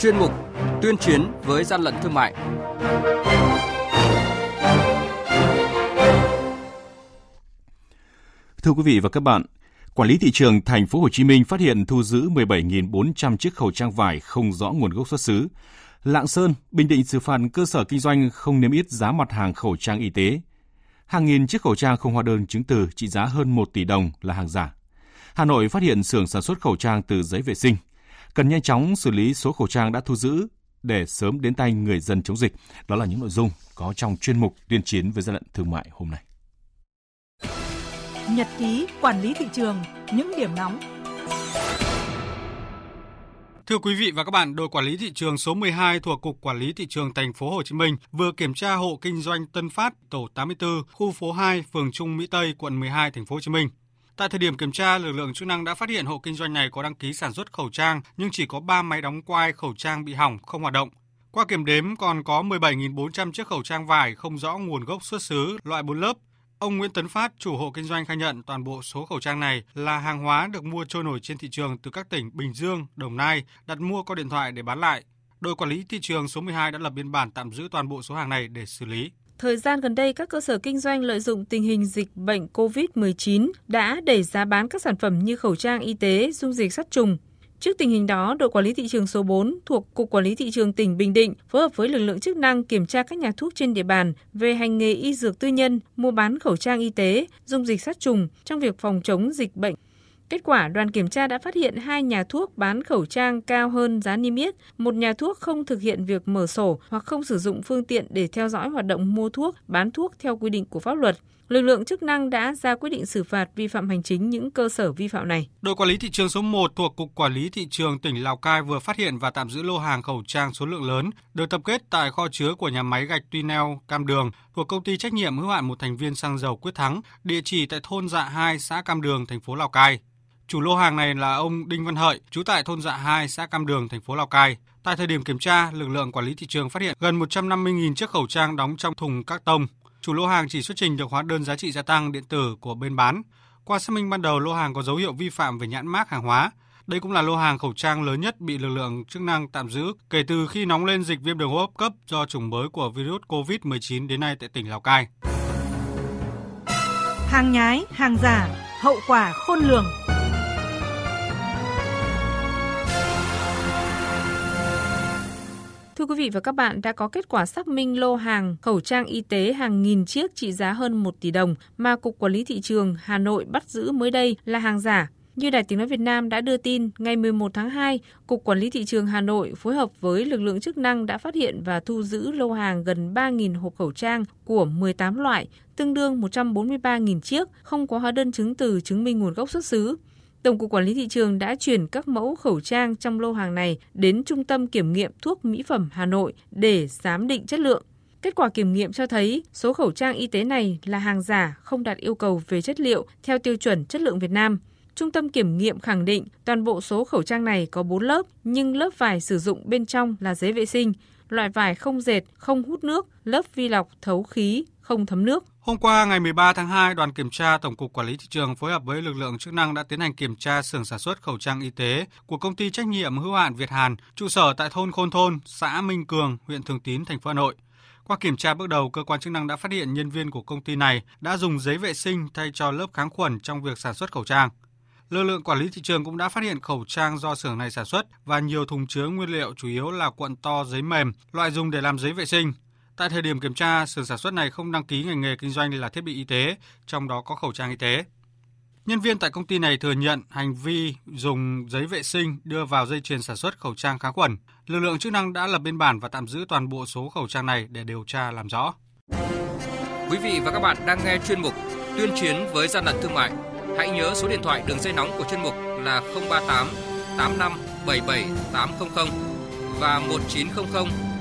chuyên mục Tuyên chiến với gian lận thương mại. Thưa quý vị và các bạn, Quản lý thị trường thành phố Hồ Chí Minh phát hiện thu giữ 17.400 chiếc khẩu trang vải không rõ nguồn gốc xuất xứ. Lạng Sơn, Bình Định xử phạt cơ sở kinh doanh không niêm yết giá mặt hàng khẩu trang y tế. Hàng nghìn chiếc khẩu trang không hóa đơn chứng từ trị giá hơn 1 tỷ đồng là hàng giả. Hà Nội phát hiện xưởng sản xuất khẩu trang từ giấy vệ sinh. Cần nhanh chóng xử lý số khẩu trang đã thu giữ để sớm đến tay người dân chống dịch. Đó là những nội dung có trong chuyên mục tuyên chiến với gian lận thương mại hôm nay. Nhật ký quản lý thị trường, những điểm nóng. Thưa quý vị và các bạn, đội quản lý thị trường số 12 thuộc cục quản lý thị trường thành phố Hồ Chí Minh vừa kiểm tra hộ kinh doanh Tân Phát, tổ 84, khu phố 2, phường Trung Mỹ Tây, quận 12, thành phố Hồ Chí Minh. Tại thời điểm kiểm tra, lực lượng chức năng đã phát hiện hộ kinh doanh này có đăng ký sản xuất khẩu trang nhưng chỉ có 3 máy đóng quai khẩu trang bị hỏng không hoạt động. Qua kiểm đếm còn có 17.400 chiếc khẩu trang vải không rõ nguồn gốc xuất xứ loại 4 lớp Ông Nguyễn Tấn Phát, chủ hộ kinh doanh khai nhận toàn bộ số khẩu trang này là hàng hóa được mua trôi nổi trên thị trường từ các tỉnh Bình Dương, Đồng Nai, đặt mua qua điện thoại để bán lại. Đội quản lý thị trường số 12 đã lập biên bản tạm giữ toàn bộ số hàng này để xử lý. Thời gian gần đây, các cơ sở kinh doanh lợi dụng tình hình dịch bệnh COVID-19 đã đẩy giá bán các sản phẩm như khẩu trang y tế, dung dịch sát trùng, Trước tình hình đó, đội quản lý thị trường số 4 thuộc Cục Quản lý thị trường tỉnh Bình Định phối hợp với lực lượng chức năng kiểm tra các nhà thuốc trên địa bàn về hành nghề y dược tư nhân, mua bán khẩu trang y tế, dung dịch sát trùng trong việc phòng chống dịch bệnh. Kết quả, đoàn kiểm tra đã phát hiện hai nhà thuốc bán khẩu trang cao hơn giá niêm yết, một nhà thuốc không thực hiện việc mở sổ hoặc không sử dụng phương tiện để theo dõi hoạt động mua thuốc, bán thuốc theo quy định của pháp luật lực lượng chức năng đã ra quyết định xử phạt vi phạm hành chính những cơ sở vi phạm này. Đội quản lý thị trường số 1 thuộc Cục Quản lý Thị trường tỉnh Lào Cai vừa phát hiện và tạm giữ lô hàng khẩu trang số lượng lớn được tập kết tại kho chứa của nhà máy gạch Tuy Neo Cam Đường thuộc công ty trách nhiệm hữu hạn một thành viên xăng dầu Quyết Thắng, địa chỉ tại thôn Dạ 2, xã Cam Đường, thành phố Lào Cai. Chủ lô hàng này là ông Đinh Văn Hợi, trú tại thôn Dạ 2, xã Cam Đường, thành phố Lào Cai. Tại thời điểm kiểm tra, lực lượng quản lý thị trường phát hiện gần 150.000 chiếc khẩu trang đóng trong thùng các tông chủ lô hàng chỉ xuất trình được hóa đơn giá trị gia tăng điện tử của bên bán. Qua xác minh ban đầu, lô hàng có dấu hiệu vi phạm về nhãn mác hàng hóa. Đây cũng là lô hàng khẩu trang lớn nhất bị lực lượng chức năng tạm giữ kể từ khi nóng lên dịch viêm đường hô hấp cấp do chủng mới của virus COVID-19 đến nay tại tỉnh Lào Cai. Hàng nhái, hàng giả, hậu quả khôn lường. Quý vị và các bạn, đã có kết quả xác minh lô hàng khẩu trang y tế hàng nghìn chiếc trị giá hơn 1 tỷ đồng mà Cục Quản lý Thị trường Hà Nội bắt giữ mới đây là hàng giả. Như Đài Tiếng Nói Việt Nam đã đưa tin, ngày 11 tháng 2, Cục Quản lý Thị trường Hà Nội phối hợp với lực lượng chức năng đã phát hiện và thu giữ lô hàng gần 3.000 hộp khẩu trang của 18 loại, tương đương 143.000 chiếc, không có hóa đơn chứng từ chứng minh nguồn gốc xuất xứ. Tổng cục Quản lý thị trường đã chuyển các mẫu khẩu trang trong lô hàng này đến Trung tâm Kiểm nghiệm Thuốc Mỹ phẩm Hà Nội để giám định chất lượng. Kết quả kiểm nghiệm cho thấy số khẩu trang y tế này là hàng giả không đạt yêu cầu về chất liệu theo tiêu chuẩn chất lượng Việt Nam. Trung tâm kiểm nghiệm khẳng định toàn bộ số khẩu trang này có 4 lớp, nhưng lớp vải sử dụng bên trong là giấy vệ sinh, loại vải không dệt, không hút nước, lớp vi lọc thấu khí, không thấm nước. Hôm qua ngày 13 tháng 2, đoàn kiểm tra Tổng cục Quản lý thị trường phối hợp với lực lượng chức năng đã tiến hành kiểm tra xưởng sản xuất khẩu trang y tế của công ty trách nhiệm hữu hạn Việt Hàn, trụ sở tại thôn Khôn Thôn, xã Minh Cường, huyện Thường Tín, thành phố Hà Nội. Qua kiểm tra bước đầu, cơ quan chức năng đã phát hiện nhân viên của công ty này đã dùng giấy vệ sinh thay cho lớp kháng khuẩn trong việc sản xuất khẩu trang. Lực lượng quản lý thị trường cũng đã phát hiện khẩu trang do xưởng này sản xuất và nhiều thùng chứa nguyên liệu chủ yếu là cuộn to giấy mềm, loại dùng để làm giấy vệ sinh. Tại thời điểm kiểm tra, xưởng sản xuất này không đăng ký ngành nghề kinh doanh là thiết bị y tế, trong đó có khẩu trang y tế. Nhân viên tại công ty này thừa nhận hành vi dùng giấy vệ sinh đưa vào dây chuyền sản xuất khẩu trang kháng khuẩn. Lực lượng chức năng đã lập biên bản và tạm giữ toàn bộ số khẩu trang này để điều tra làm rõ. Quý vị và các bạn đang nghe chuyên mục Tuyên chiến với gian lận thương mại. Hãy nhớ số điện thoại đường dây nóng của chuyên mục là 038 85 77 800 và 1900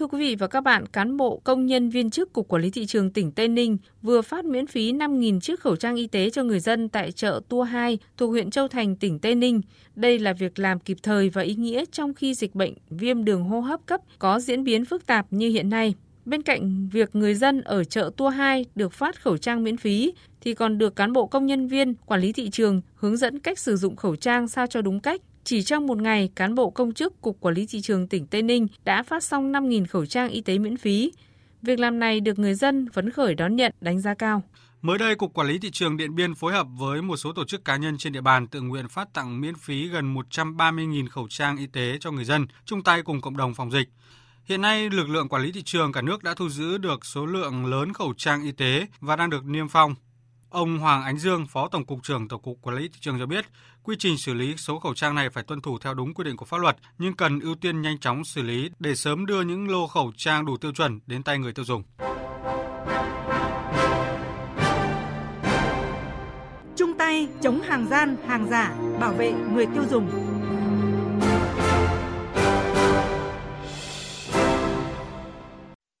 Thưa quý vị và các bạn, cán bộ công nhân viên chức Cục Quản lý Thị trường tỉnh Tây Ninh vừa phát miễn phí 5.000 chiếc khẩu trang y tế cho người dân tại chợ Tua 2 thuộc huyện Châu Thành, tỉnh Tây Ninh. Đây là việc làm kịp thời và ý nghĩa trong khi dịch bệnh viêm đường hô hấp cấp có diễn biến phức tạp như hiện nay. Bên cạnh việc người dân ở chợ Tua 2 được phát khẩu trang miễn phí, thì còn được cán bộ công nhân viên, quản lý thị trường hướng dẫn cách sử dụng khẩu trang sao cho đúng cách, chỉ trong một ngày, cán bộ công chức Cục Quản lý Thị trường tỉnh Tây Ninh đã phát xong 5.000 khẩu trang y tế miễn phí. Việc làm này được người dân phấn khởi đón nhận, đánh giá cao. Mới đây, Cục Quản lý Thị trường Điện Biên phối hợp với một số tổ chức cá nhân trên địa bàn tự nguyện phát tặng miễn phí gần 130.000 khẩu trang y tế cho người dân, chung tay cùng cộng đồng phòng dịch. Hiện nay, lực lượng quản lý thị trường cả nước đã thu giữ được số lượng lớn khẩu trang y tế và đang được niêm phong. Ông Hoàng Ánh Dương, Phó Tổng cục trưởng Tổng cục Quản lý thị trường cho biết, quy trình xử lý số khẩu trang này phải tuân thủ theo đúng quy định của pháp luật, nhưng cần ưu tiên nhanh chóng xử lý để sớm đưa những lô khẩu trang đủ tiêu chuẩn đến tay người tiêu dùng. Chung tay chống hàng gian, hàng giả, bảo vệ người tiêu dùng.